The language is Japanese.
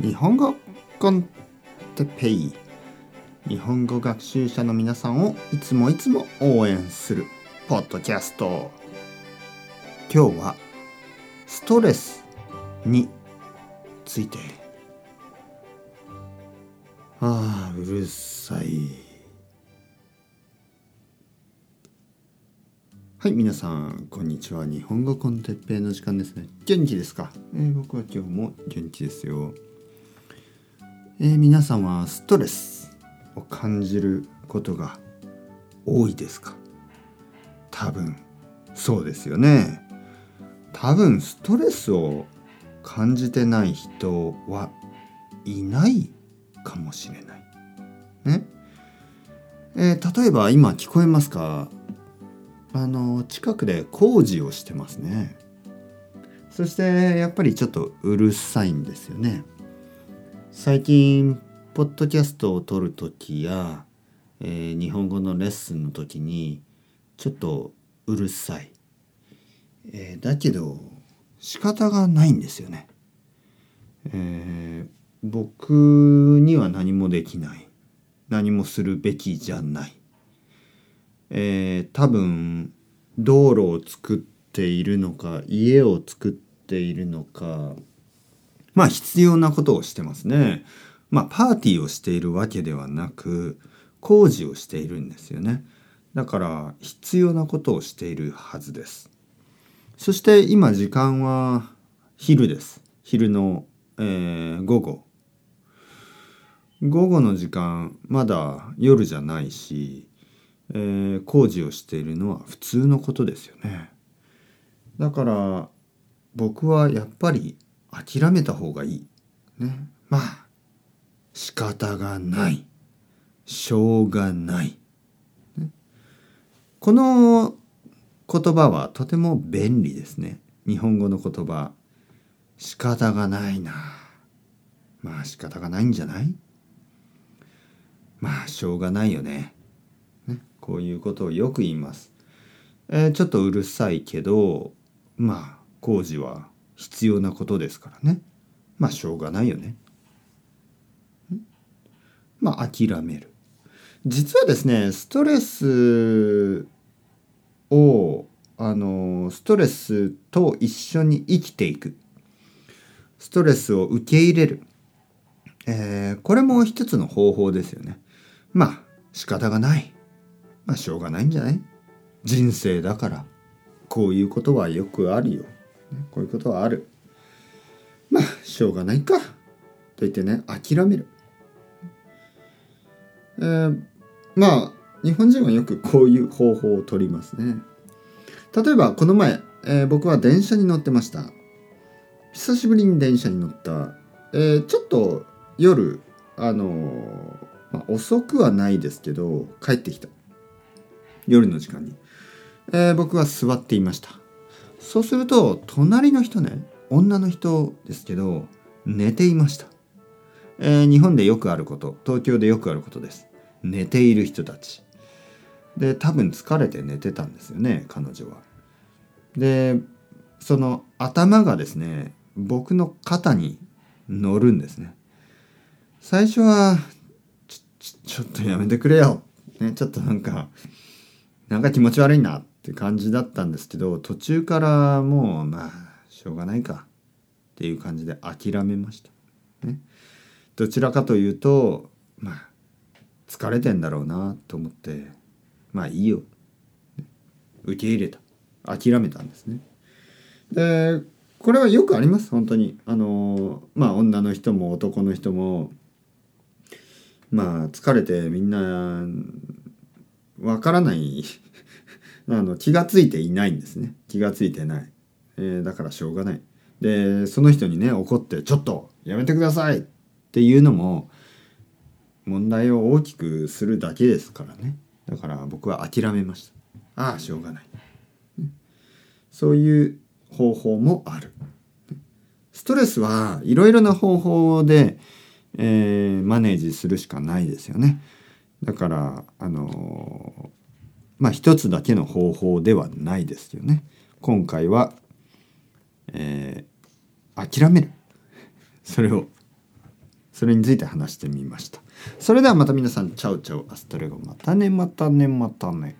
日本語コンテペイ。日本語学習者の皆さんをいつもいつも応援するポッドキャスト。今日はストレスについて。ああうるさい。はい皆さんこんにちは。日本語コンテッペイの時間ですね。元気ですか、えー、僕は今日も元気ですよ。えー、皆さんはストレスを感じることが多いですか？多分。そうですよね。多分ストレスを感じてない人はいないかもしれない。ね？えー、例えば今聞こえますか？あの近くで工事をしてますね。そしてやっぱりちょっとうるさいんですよね。最近ポッドキャストを撮る時や、えー、日本語のレッスンの時にちょっとうるさい、えー、だけど仕方がないんですよね、えー、僕には何もできない。何もするべきじゃない、えー、多分道路を作っているのか家を作っているのかまあ必要なことをしてますね。まあパーティーをしているわけではなく工事をしているんですよね。だから必要なことをしているはずです。そして今時間は昼です。昼の、えー、午後。午後の時間まだ夜じゃないし、えー、工事をしているのは普通のことですよね。だから僕はやっぱり諦めた方がいい。ね。まあ、仕方がない。しょうがない。ね、この言葉はとても便利ですね。日本語の言葉。仕方がないな。まあ仕方がないんじゃない？まあしょうがないよね。ねこういうことをよく言います。えー、ちょっとうるさいけどまあ工事は必要なことですからね。まあしょうがないよね。まあ諦める。実はですねストレスをあのストレスと一緒に生きていく。ストレスを受け入れる、えー、これも一つの方法ですよね。まあ仕方がない。まあしょうがないんじゃない？人生だから。こういうことはよくあるよ。こういうことはある。まあしょうがないか。と言ってね諦める、えー、まあ日本人はよくこういう方法をとりますね。例えばこの前、えー、僕は電車に乗ってました。久しぶりに電車に乗った、えー、ちょっと夜あのまあ、遅くはないですけど帰ってきた。夜の時間に、え、僕は座っていました。そうすると隣の人ね女の人ですけど寝ていました、えー、日本でよくあること東京でよくあることです。寝ている人たち。で多分疲れて寝てたんですよね彼女は。でその頭がですね僕の肩に乗るんですね。最初はちちょっとやめてくれよ、ね、ちょっとなんかなんか気持ち悪いなって感じだったんですけど途中からもうまあしょうがないか。っていう感じで諦めました。ね、どちらかというとまあ疲れてんだろうなと思ってまあいいよ。受け入れた。諦めたんですね。でこれはよくあります。本当に。あのまあ女の人も男の人もまあ疲れてみんなわからない。あの気が付いていないんですね。気が付いてない、えー、だからしょうがない。でその人にね怒って「ちょっとやめてください!」っていうのも問題を大きくするだけですからね。だから僕は諦めました。ああしょうがない、そういう方法もある。ストレスはいろいろな方法で、えー、マネージするしかないですよね。だからあのまあ一つだけの方法ではないですよね。今回は、えー、諦める。それをそれについて話してみましたそれではまた皆さんチャウチャウアストレゴまたねまたねまたね